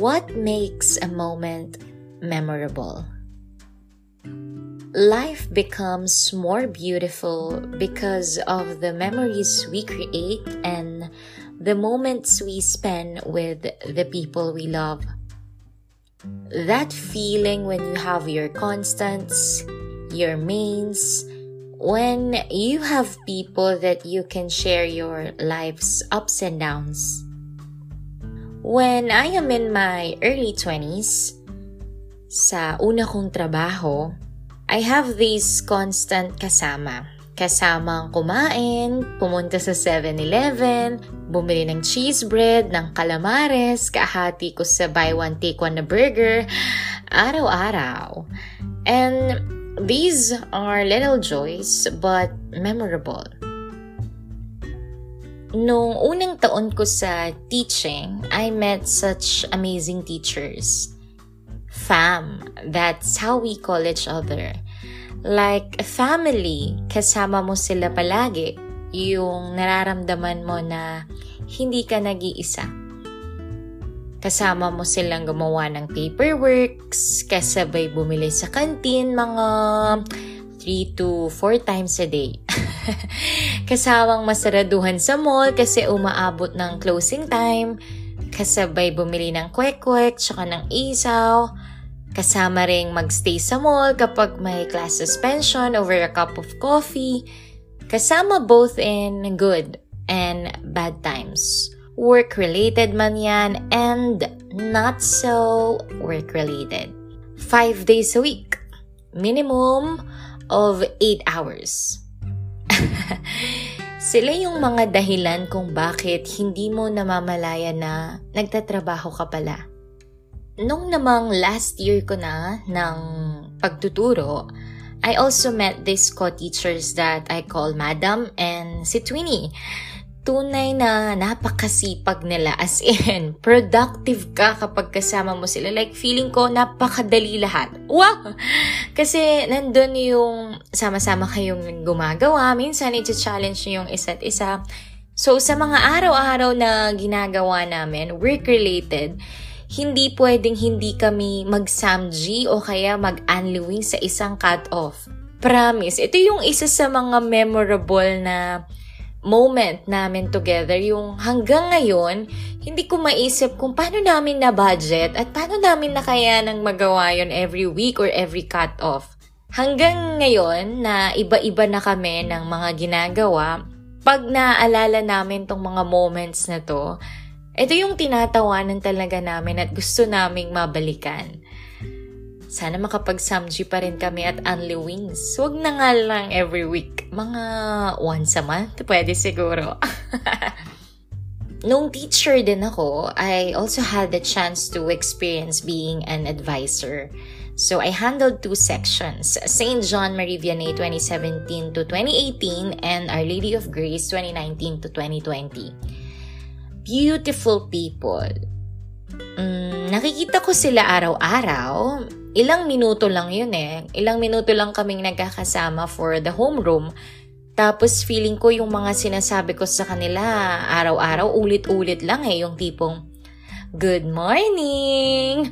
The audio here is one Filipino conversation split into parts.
What makes a moment memorable? Life becomes more beautiful because of the memories we create and the moments we spend with the people we love. That feeling when you have your constants, your mains, when you have people that you can share your life's ups and downs. When I am in my early 20s, sa una kong trabaho, I have this constant kasama. Kasamang kumain, pumunta sa 7-Eleven, bumili ng cheese bread, ng calamares, kahati ko sa buy one take one na burger, araw-araw. And these are little joys but memorable. Nung unang taon ko sa teaching, I met such amazing teachers. Fam, that's how we call each other. Like a family, kasama mo sila palagi. Yung nararamdaman mo na hindi ka nag-iisa. Kasama mo silang gumawa ng paperworks, kasabay bumili sa kantin mga 3 to 4 times a day. Kasamang masaraduhan sa mall kasi umaabot ng closing time. Kasabay bumili ng kwek-kwek tsaka ng isaw. Kasama ring magstay sa mall kapag may class suspension over a cup of coffee. Kasama both in good and bad times. Work-related man yan and not so work-related. Five days a week. Minimum of 8 hours. Sila yung mga dahilan kung bakit hindi mo namamalaya na nagtatrabaho ka pala. Nung namang last year ko na ng pagtuturo, I also met these co-teachers that I call Madam and si Twinnie tunay na napakasipag nila. As in, productive ka kapag kasama mo sila. Like, feeling ko napakadali lahat. Wow! Kasi nandun yung sama-sama kayong gumagawa. Minsan, iti-challenge nyo yung isa't isa. So, sa mga araw-araw na ginagawa namin, work-related, hindi pwedeng hindi kami mag-samji o kaya mag-unlewing sa isang cut-off. Promise, ito yung isa sa mga memorable na moment namin together, yung hanggang ngayon, hindi ko maisip kung paano namin na budget at paano namin na kaya nang magawa yon every week or every cut-off. Hanggang ngayon na iba-iba na kami ng mga ginagawa, pag naaalala namin tong mga moments na to, ito yung tinatawanan talaga namin at gusto naming mabalikan. Sana makapag-samji pa rin kami at Only Wings. Huwag na nga lang every week. Mga once a month, pwede siguro. Nung teacher din ako, I also had the chance to experience being an advisor. So I handled two sections, St. John Marie Vianney 2017 to 2018 and Our Lady of Grace 2019 to 2020. Beautiful people. Mm, nakikita ko sila araw-araw ilang minuto lang yun eh. Ilang minuto lang kaming nagkakasama for the homeroom. Tapos feeling ko yung mga sinasabi ko sa kanila, araw-araw, ulit-ulit lang eh. Yung tipong, Good morning!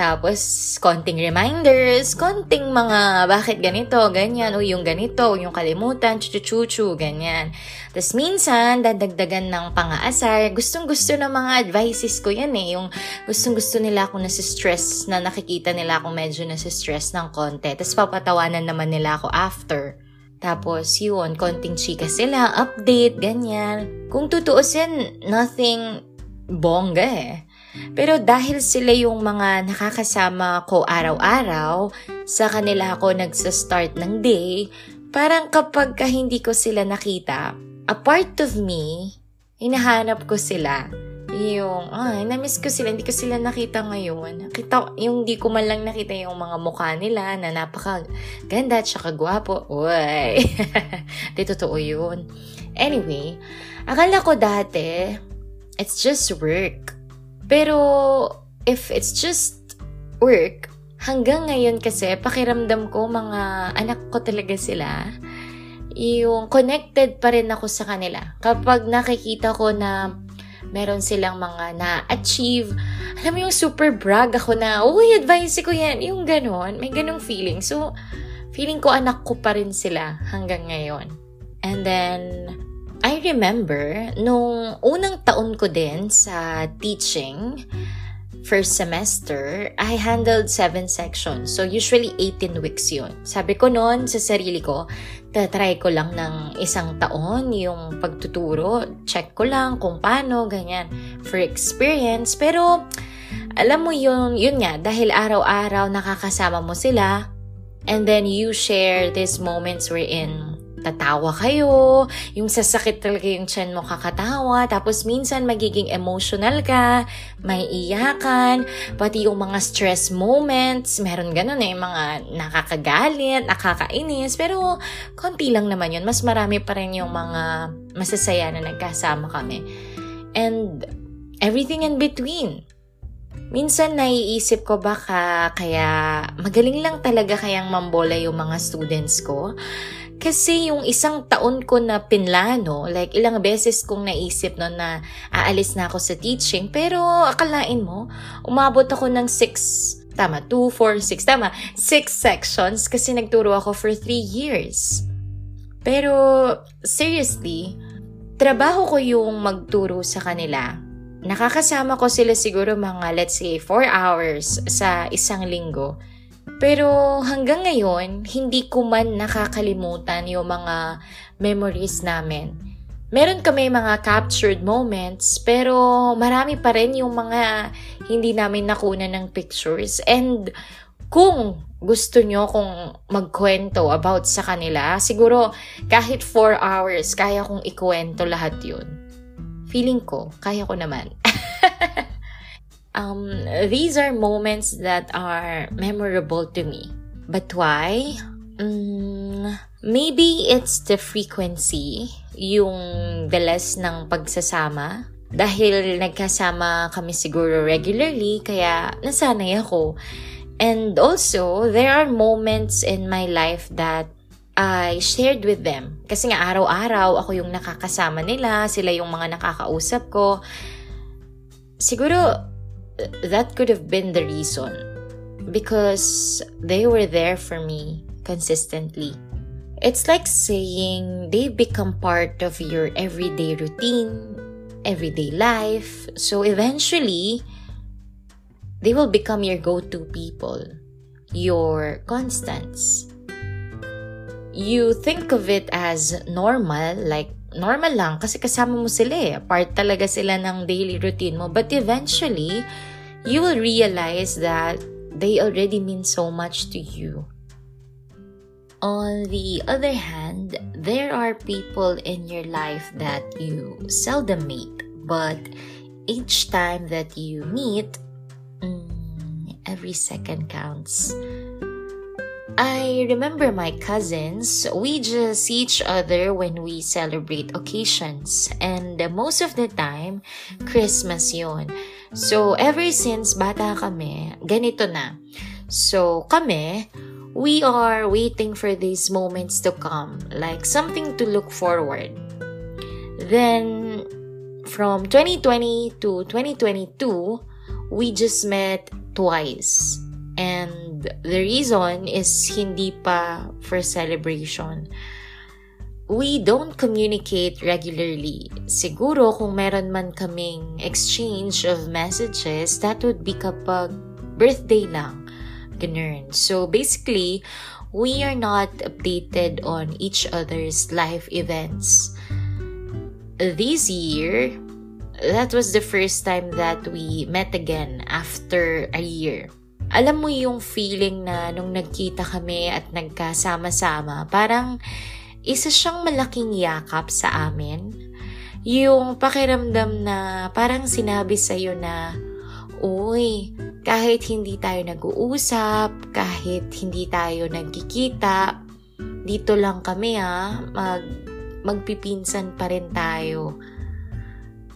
Tapos, konting reminders, konting mga bakit ganito, ganyan, o yung ganito, o yung kalimutan, chuchu ganyan. Tapos minsan, dadagdagan ng pang-aasar. Gustong-gusto ng mga advices ko yan eh. Yung gustong-gusto nila ako nasi-stress, na nakikita nila ako medyo nasi-stress ng konti. Tapos papatawanan naman nila ako after. Tapos yun, konting chika sila, update, ganyan. Kung tutuusin, nothing bongga eh. Pero dahil sila yung mga nakakasama ko araw-araw, sa kanila ako nagsa-start ng day, parang kapag ka hindi ko sila nakita, a part of me, hinahanap ko sila. Yung, ay, na-miss ko sila, hindi ko sila nakita ngayon. Nakita, yung hindi ko man lang nakita yung mga mukha nila na napaka ganda at saka gwapo. Uy! Di totoo yun. Anyway, akala ko dati, it's just work pero, if it's just work, hanggang ngayon kasi, pakiramdam ko, mga anak ko talaga sila. Yung connected pa rin ako sa kanila. Kapag nakikita ko na meron silang mga na-achieve. Alam mo yung super brag ako na, uy, advice ko yan. Yung ganon, may ganong feeling. So, feeling ko anak ko pa rin sila hanggang ngayon. And then, I remember, nung unang taon ko din sa teaching, first semester, I handled seven sections. So, usually 18 weeks yun. Sabi ko noon sa sarili ko, tatry ko lang ng isang taon yung pagtuturo. Check ko lang kung paano, ganyan. For experience. Pero, alam mo yun, yun nga, dahil araw-araw nakakasama mo sila, and then you share these moments wherein tatawa kayo, yung sasakit talaga yung chan mo kakatawa, tapos minsan magiging emotional ka, may iyakan, pati yung mga stress moments, meron ganun eh, mga nakakagalit, nakakainis, pero konti lang naman yun. Mas marami pa rin yung mga masasaya na nagkasama kami. And everything in between. Minsan naiisip ko baka kaya magaling lang talaga kayang mambola yung mga students ko. Kasi yung isang taon ko na pinlano, like ilang beses kong naisip no na aalis na ako sa teaching, pero akalain mo, umabot ako ng 6, tama, 2, 4, 6, tama, 6 sections kasi nagturo ako for 3 years. Pero seriously, trabaho ko yung magturo sa kanila. Nakakasama ko sila siguro mga let's say 4 hours sa isang linggo. Pero hanggang ngayon, hindi ko man nakakalimutan yung mga memories namin. Meron kami mga captured moments, pero marami pa rin yung mga hindi namin nakuna ng pictures. And kung gusto nyo kung magkwento about sa kanila, siguro kahit 4 hours, kaya kong ikwento lahat yun. Feeling ko, kaya ko naman. um, these are moments that are memorable to me. But why? Um, maybe it's the frequency, yung dalas ng pagsasama. Dahil nagkasama kami siguro regularly, kaya nasanay ako. And also, there are moments in my life that I shared with them. Kasi nga araw-araw ako yung nakakasama nila, sila yung mga nakakausap ko. Siguro, that could have been the reason because they were there for me consistently. It's like saying they become part of your everyday routine, everyday life. So eventually, they will become your go to people, your constants. You think of it as normal, like normal lang kasi kasama mo sila eh. Part talaga sila ng daily routine mo. But eventually, you will realize that they already mean so much to you. On the other hand, there are people in your life that you seldom meet, but each time that you meet, mm, every second counts. I remember my cousins, we just see each other when we celebrate occasions, and most of the time, Christmas yon. So, ever since bata kami, ganito na. So, kami, we are waiting for these moments to come, like something to look forward. Then, from 2020 to 2022, we just met twice. And the reason is hindi pa for celebration we don't communicate regularly. Siguro kung meron man kaming exchange of messages, that would be kapag birthday lang. Ganun. So basically, we are not updated on each other's life events. This year, that was the first time that we met again after a year. Alam mo yung feeling na nung nagkita kami at nagkasama-sama, parang isa siyang malaking yakap sa amin. Yung pakiramdam na parang sinabi sa'yo na, Uy, kahit hindi tayo nag-uusap, kahit hindi tayo nagkikita, dito lang kami ha, mag, magpipinsan pa rin tayo.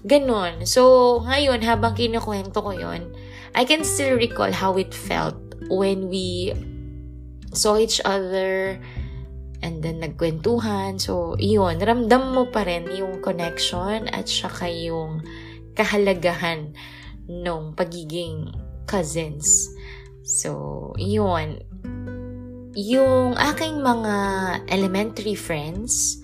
Ganon. So, ngayon, habang kinukwento ko yon I can still recall how it felt when we saw each other and then nagkwentuhan. So, iyon, ramdam mo pa rin yung connection at saka yung kahalagahan nung pagiging cousins. So, yun. Yung aking mga elementary friends,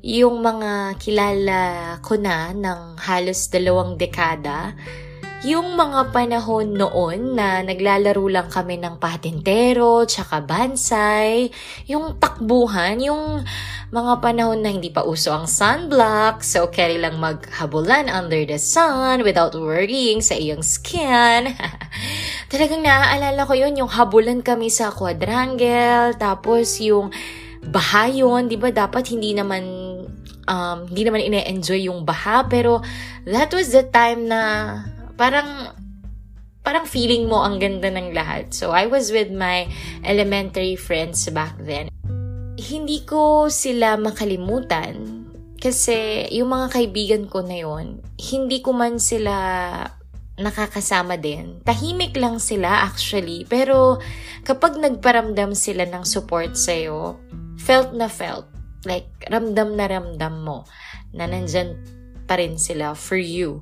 yung mga kilala ko na ng halos dalawang dekada, yung mga panahon noon na naglalaro lang kami ng patintero, tsaka bansay, yung takbuhan, yung mga panahon na hindi pa uso ang sunblock, so carry lang maghabulan under the sun without worrying sa iyong skin. Talagang naaalala ko yun, yung habulan kami sa quadrangle, tapos yung bahayon, di ba dapat hindi naman um, hindi naman ine-enjoy yung baha, pero that was the time na parang parang feeling mo ang ganda ng lahat. So, I was with my elementary friends back then. Hindi ko sila makalimutan kasi yung mga kaibigan ko na yon, hindi ko man sila nakakasama din. Tahimik lang sila actually, pero kapag nagparamdam sila ng support sa'yo, felt na felt. Like, ramdam na ramdam mo na nandyan pa rin sila for you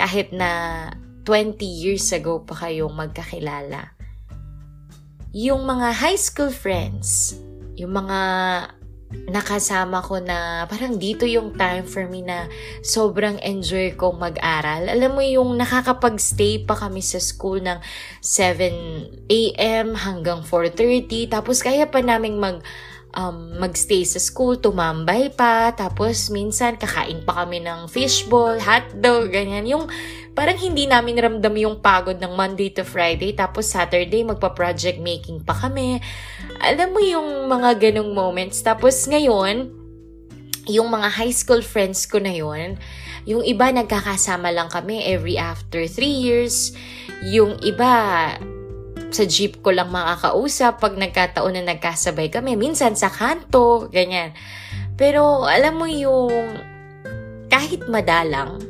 kahit na 20 years ago pa kayong magkakilala. Yung mga high school friends, yung mga nakasama ko na parang dito yung time for me na sobrang enjoy kong mag-aral. Alam mo yung nakakapag-stay pa kami sa school ng 7 a.m. hanggang 4.30 tapos kaya pa naming mag um, magstay sa school, tumambay pa, tapos minsan kakain pa kami ng fishball, hotdog, ganyan. Yung parang hindi namin ramdam yung pagod ng Monday to Friday, tapos Saturday magpa-project making pa kami. Alam mo yung mga ganong moments. Tapos ngayon, yung mga high school friends ko na yun, yung iba nagkakasama lang kami every after three years. Yung iba, sa jeep ko lang makakausap pag nagkataon na nagkasabay kami. Minsan sa kanto, ganyan. Pero alam mo yung kahit madalang,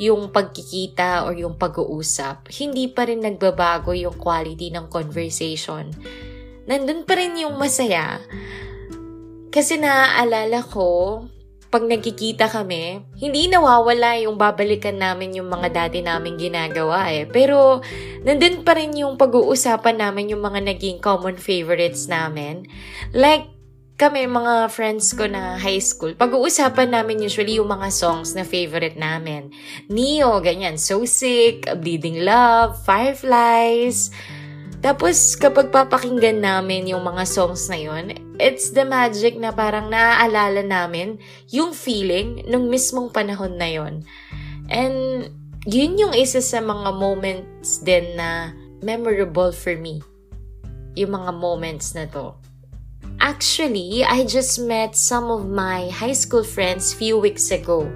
yung pagkikita or yung pag-uusap, hindi pa rin nagbabago yung quality ng conversation. Nandun pa rin yung masaya. Kasi naaalala ko, pag nagkikita kami, hindi nawawala yung babalikan namin yung mga dati namin ginagawa eh. Pero, nandun pa rin yung pag-uusapan namin yung mga naging common favorites namin. Like, kami, mga friends ko na high school, pag-uusapan namin usually yung mga songs na favorite namin. Neo, ganyan, So Sick, Bleeding Love, Fireflies, tapos, kapag papakinggan namin yung mga songs na yun, it's the magic na parang naaalala namin yung feeling nung mismong panahon na yun. And, yun yung isa sa mga moments din na memorable for me. Yung mga moments na to. Actually, I just met some of my high school friends few weeks ago.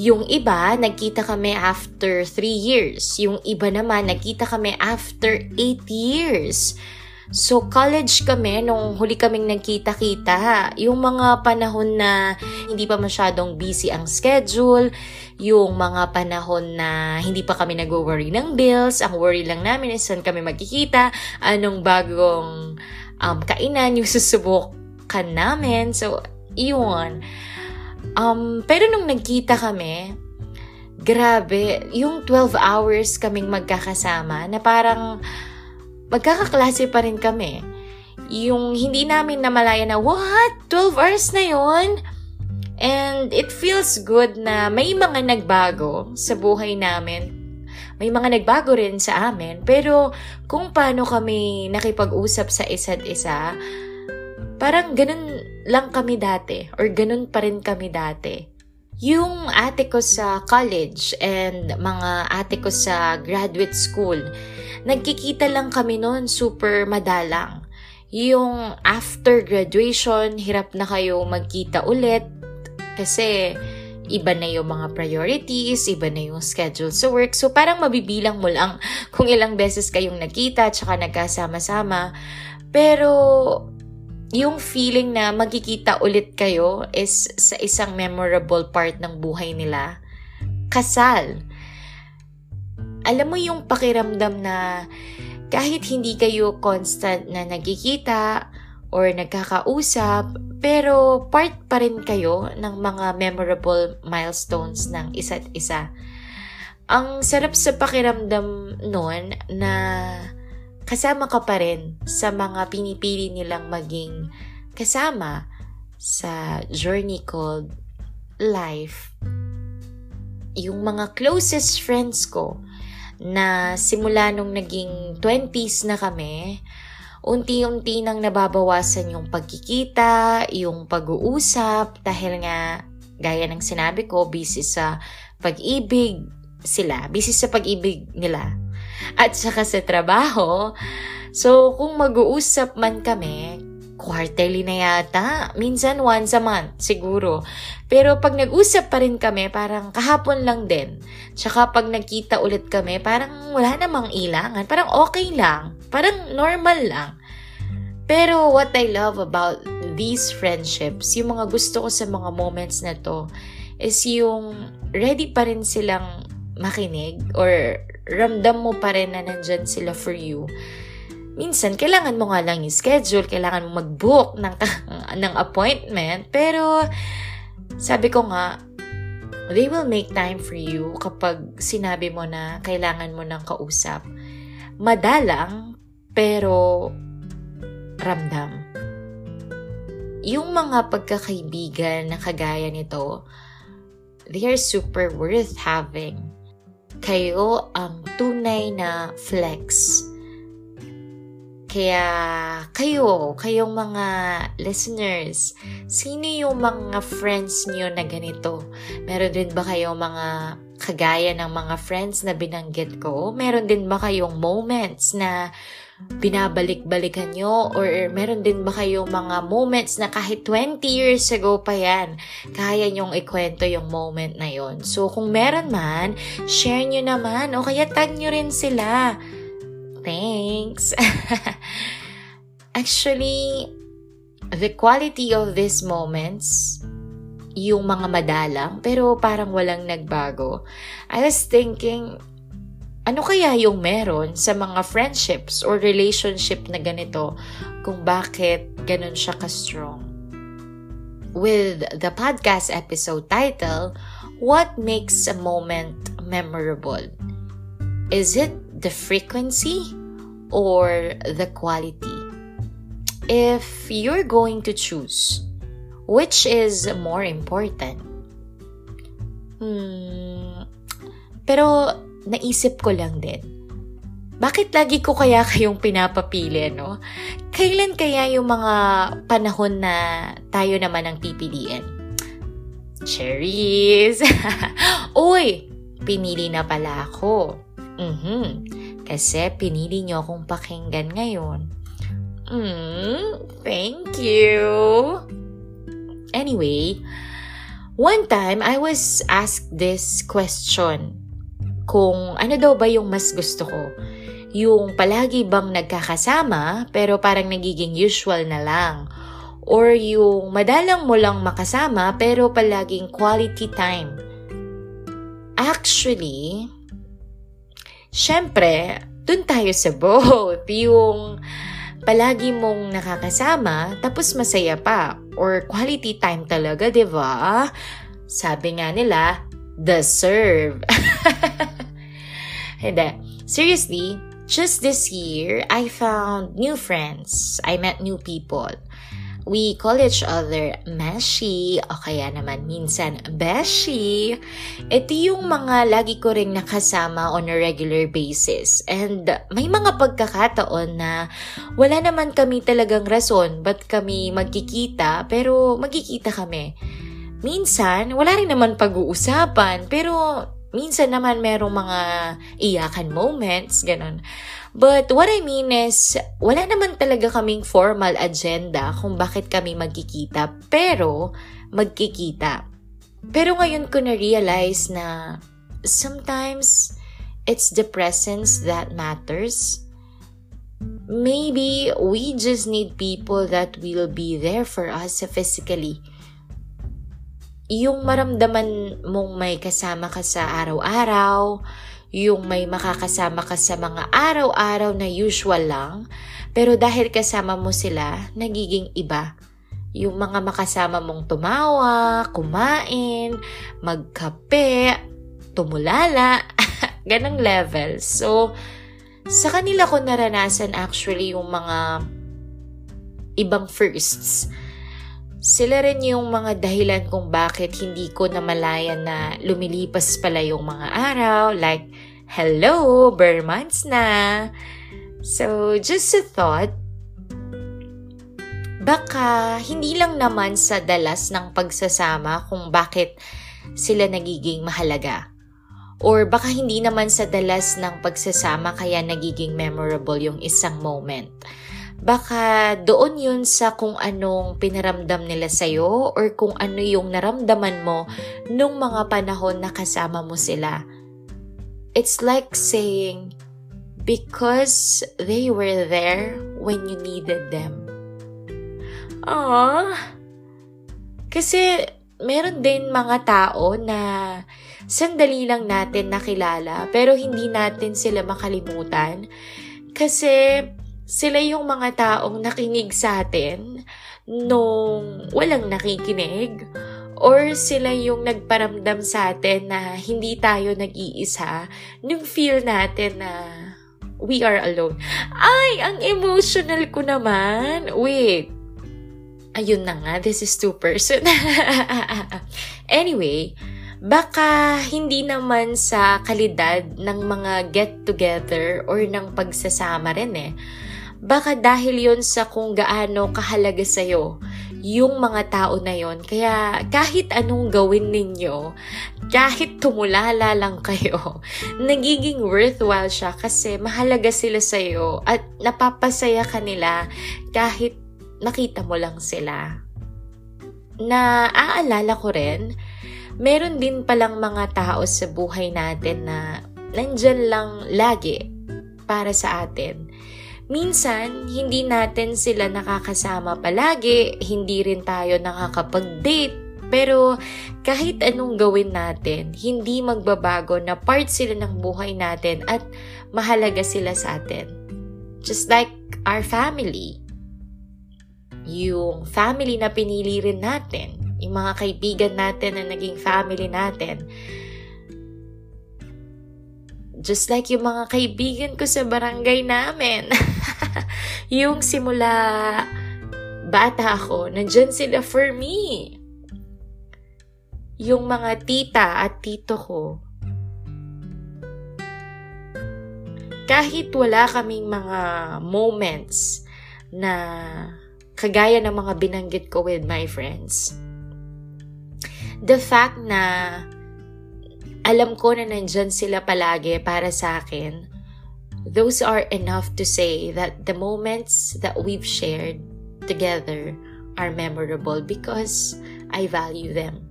Yung iba, nagkita kami after 3 years. Yung iba naman, nagkita kami after 8 years. So, college kami nung huli kaming nagkita-kita. Yung mga panahon na hindi pa masyadong busy ang schedule, yung mga panahon na hindi pa kami nag-worry ng bills, ang worry lang namin is saan kami magkikita, anong bagong um, kainan yung susubukan namin. So, iyon. Um, pero nung nagkita kami, grabe, yung 12 hours kaming magkakasama na parang magkakaklase pa rin kami. Yung hindi namin namalaya na, what? 12 hours na yon And it feels good na may mga nagbago sa buhay namin. May mga nagbago rin sa amin. Pero kung paano kami nakipag-usap sa isa't isa, parang ganun lang kami dati or ganun pa rin kami dati. Yung ate ko sa college and mga ate ko sa graduate school, nagkikita lang kami noon super madalang. Yung after graduation, hirap na kayo magkita ulit kasi iba na yung mga priorities, iba na yung schedule sa work. So parang mabibilang mo lang kung ilang beses kayong nagkita at saka nagkasama-sama. Pero yung feeling na magkikita ulit kayo is sa isang memorable part ng buhay nila. Kasal. Alam mo yung pakiramdam na kahit hindi kayo constant na nagkikita or nagkakausap, pero part pa rin kayo ng mga memorable milestones ng isa't isa. ang sarap sa pakiramdam noon na kasama ka pa rin sa mga pinipili nilang maging kasama sa journey called life. Yung mga closest friends ko na simula nung naging 20s na kami, unti-unti nang nababawasan yung pagkikita, yung pag-uusap, dahil nga, gaya ng sinabi ko, busy sa pag-ibig sila, busy sa pag-ibig nila at saka sa trabaho. So, kung mag-uusap man kami, quarterly na yata. Minsan once a month, siguro. Pero pag nag-usap pa rin kami, parang kahapon lang din. Tsaka pag nagkita ulit kami, parang wala namang ilangan. Parang okay lang. Parang normal lang. Pero what I love about these friendships, yung mga gusto ko sa mga moments na to, is yung ready pa rin silang makinig or ramdam mo pa rin na nandyan sila for you, minsan, kailangan mo nga lang yung schedule, kailangan mo mag-book ng, ng appointment, pero sabi ko nga, they will make time for you kapag sinabi mo na kailangan mo ng kausap. Madalang, pero ramdam. Yung mga pagkakaibigan na kagaya nito, they are super worth having kayo ang tunay na flex. Kaya kayo, kayong mga listeners, sino yung mga friends niyo na ganito? Meron din ba kayong mga kagaya ng mga friends na binanggit ko? Meron din ba kayong moments na binabalik-balikan nyo or meron din ba kayong mga moments na kahit 20 years ago pa yan, kaya nyong ikwento yung moment na yon. So, kung meron man, share nyo naman o kaya tag nyo rin sila. Thanks! Actually, the quality of these moments, yung mga madalang, pero parang walang nagbago. I was thinking, ano kaya yung meron sa mga friendships or relationship na ganito kung bakit ganun siya ka-strong? With the podcast episode title, What Makes a Moment Memorable? Is it the frequency or the quality? If you're going to choose, which is more important? Hmm, pero naisip ko lang din, bakit lagi ko kaya kayong pinapapili, no? Kailan kaya yung mga panahon na tayo naman ang pipiliin? Cherries! Uy! Pinili na pala ako. Mm-hmm. Kasi pinili nyo akong pakinggan ngayon. Mm, thank you! Anyway, one time I was asked this question kung ano daw ba yung mas gusto ko. Yung palagi bang nagkakasama pero parang nagiging usual na lang. Or yung madalang mo lang makasama pero palaging quality time. Actually, syempre, dun tayo sa both. Yung palagi mong nakakasama tapos masaya pa. Or quality time talaga, di ba? Sabi nga nila, deserve. Hindi. Seriously, just this year, I found new friends. I met new people. We call each other Meshi o kaya naman minsan Beshi. Ito yung mga lagi ko ring nakasama on a regular basis. And may mga pagkakataon na wala naman kami talagang rason ba't kami magkikita pero magkikita kami. Minsan, wala rin naman pag-uusapan pero minsan naman merong mga iyakan moments, ganun. But what I mean is, wala naman talaga kaming formal agenda kung bakit kami magkikita, pero magkikita. Pero ngayon ko na-realize na sometimes it's the presence that matters. Maybe we just need people that will be there for us physically yung maramdaman mong may kasama ka sa araw-araw, yung may makakasama ka sa mga araw-araw na usual lang, pero dahil kasama mo sila, nagiging iba. Yung mga makasama mong tumawa, kumain, magkape, tumulala, ganang level. So, sa kanila ko naranasan actually yung mga ibang firsts. Sila rin yung mga dahilan kung bakit hindi ko namalayan na lumilipas pala yung mga araw. Like, hello, bare months na. So, just a thought, baka hindi lang naman sa dalas ng pagsasama kung bakit sila nagiging mahalaga. Or baka hindi naman sa dalas ng pagsasama kaya nagiging memorable yung isang moment. Baka doon yun sa kung anong pinaramdam nila sa'yo or kung ano yung naramdaman mo nung mga panahon na kasama mo sila. It's like saying, because they were there when you needed them. Aww. Kasi meron din mga tao na sandali lang natin nakilala pero hindi natin sila makalimutan. Kasi sila yung mga taong nakinig sa atin nung walang nakikinig or sila yung nagparamdam sa atin na hindi tayo nag-iisa nung feel natin na we are alone. Ay, ang emotional ko naman. Wait, ayun na nga, this is two person. anyway, baka hindi naman sa kalidad ng mga get-together or ng pagsasama rin eh. Baka dahil yon sa kung gaano kahalaga sa'yo yung mga tao na yon. Kaya kahit anong gawin ninyo, kahit tumulala lang kayo, nagiging worthwhile siya kasi mahalaga sila sa'yo at napapasaya kanila kahit nakita mo lang sila. Na aalala ko rin, meron din palang mga tao sa buhay natin na nandyan lang lagi para sa atin. Minsan, hindi natin sila nakakasama palagi, hindi rin tayo nakakapag-date, pero kahit anong gawin natin, hindi magbabago na part sila ng buhay natin at mahalaga sila sa atin. Just like our family yung family na pinili rin natin, yung mga kaibigan natin na naging family natin. Just like yung mga kaibigan ko sa barangay namin. yung simula bata ako, nandyan sila for me. Yung mga tita at tito ko, kahit wala kaming mga moments na kagaya ng mga binanggit ko with my friends. The fact na alam ko na nandyan sila palagi para sa akin, those are enough to say that the moments that we've shared together are memorable because I value them.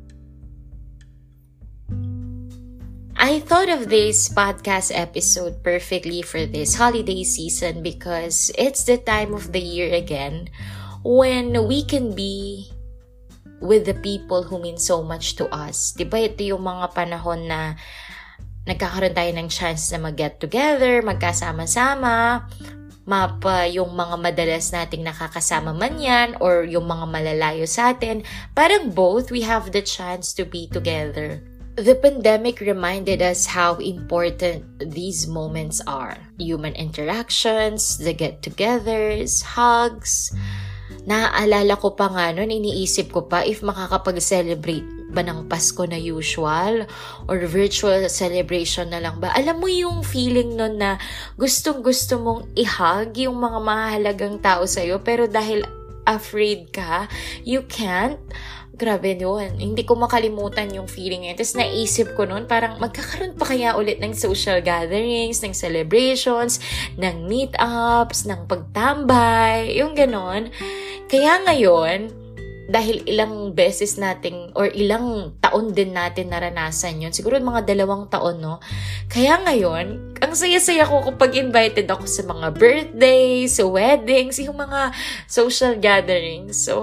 I thought of this podcast episode perfectly for this holiday season because it's the time of the year again when we can be with the people who mean so much to us. Diba ito yung mga panahon na nagkakaroon tayo ng chance na mag-get together, magkasama-sama, mapa yung mga madalas nating nakakasama man yan or yung mga malalayo sa atin. Parang both, we have the chance to be together. The pandemic reminded us how important these moments are. Human interactions, the get-togethers, hugs, Naaalala ko pa nga noon, iniisip ko pa if makakapag-celebrate ba ng Pasko na usual or virtual celebration na lang ba? Alam mo yung feeling nun na gustong gusto mong i-hug yung mga mahalagang tao sa'yo pero dahil afraid ka, you can't. Grabe yun. Hindi ko makalimutan yung feeling yun. Tapos naisip ko noon, parang magkakaroon pa kaya ulit ng social gatherings, ng celebrations, ng meetups, ng pagtambay, yung ganon. Kaya ngayon, dahil ilang beses nating or ilang taon din natin naranasan yun. Siguro mga dalawang taon, no? Kaya ngayon, ang saya-saya ko kapag invited ako sa mga birthdays, sa weddings, yung mga social gatherings. So,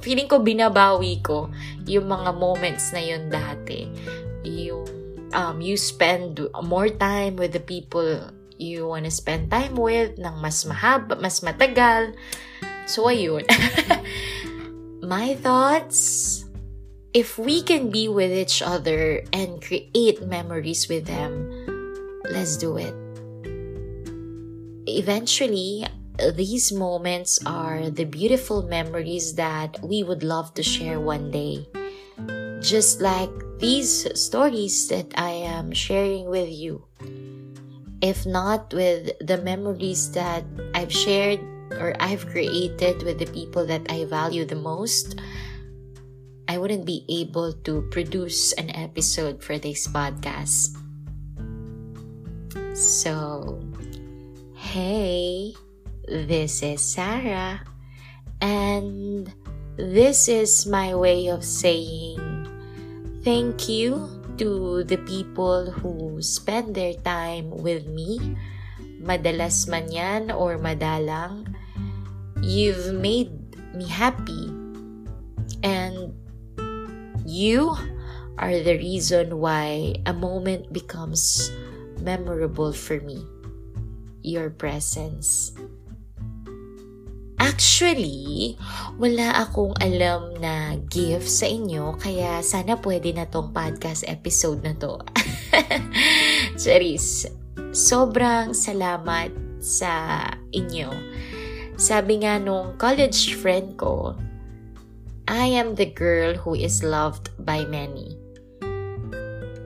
feeling ko binabawi ko yung mga moments na yun dati. Yung um, you spend more time with the people you wanna spend time with ng mas mahaba, mas matagal. So, ayun. My thoughts? if we can be with each other and create memories with them, let's do it. Eventually, these moments are the beautiful memories that we would love to share one day. Just like these stories that I am sharing with you. If not with the memories that I've shared or I've created with the people that I value the most, I wouldn't be able to produce an episode for this podcast. So, hey, this is Sarah, and this is my way of saying thank you to the people who spend their time with me, madalas man yan or madalang. You've made me happy, and you are the reason why a moment becomes memorable for me. Your presence. Actually, wala akong alam na gift sa inyo, kaya sana pwede na tong podcast episode na to. Charis, sobrang salamat sa inyo. Sabi nga nung college friend ko, I am the girl who is loved by many.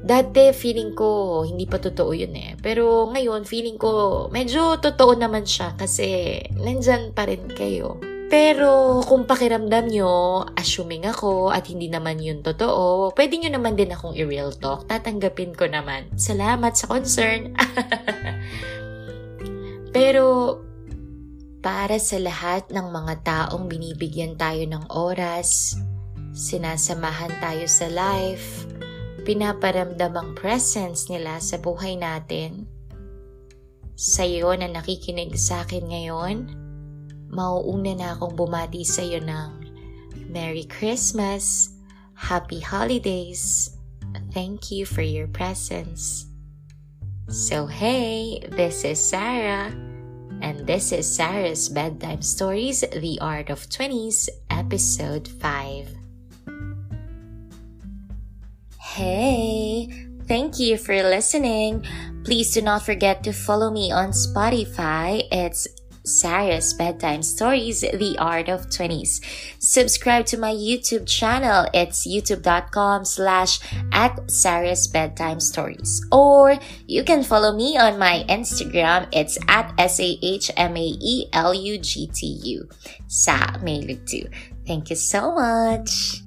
Dati feeling ko hindi pa totoo yun eh. Pero ngayon feeling ko medyo totoo naman siya kasi nandyan pa rin kayo. Pero kung pakiramdam nyo, assuming ako at hindi naman yun totoo, pwede nyo naman din akong i-real talk. Tatanggapin ko naman. Salamat sa concern. Pero para sa lahat ng mga taong binibigyan tayo ng oras, sinasamahan tayo sa life, pinaparamdam ang presence nila sa buhay natin. Sa iyo na nakikinig sa akin ngayon, mauuna na akong bumati sa iyo ng Merry Christmas, Happy Holidays, thank you for your presence. So hey, this is Sarah, and this is Sarah's Bedtime Stories, The Art of Twenties, Episode 5. Hey, thank you for listening. Please do not forget to follow me on Spotify. It's Sarah's Bedtime Stories, The Art of 20s. Subscribe to my YouTube channel. It's youtube.com slash at Sarah's Bedtime Stories. Or you can follow me on my Instagram. It's at S-A-H-M-A-E-L-U-G-T-U. Sa Mailugtu. Thank you so much.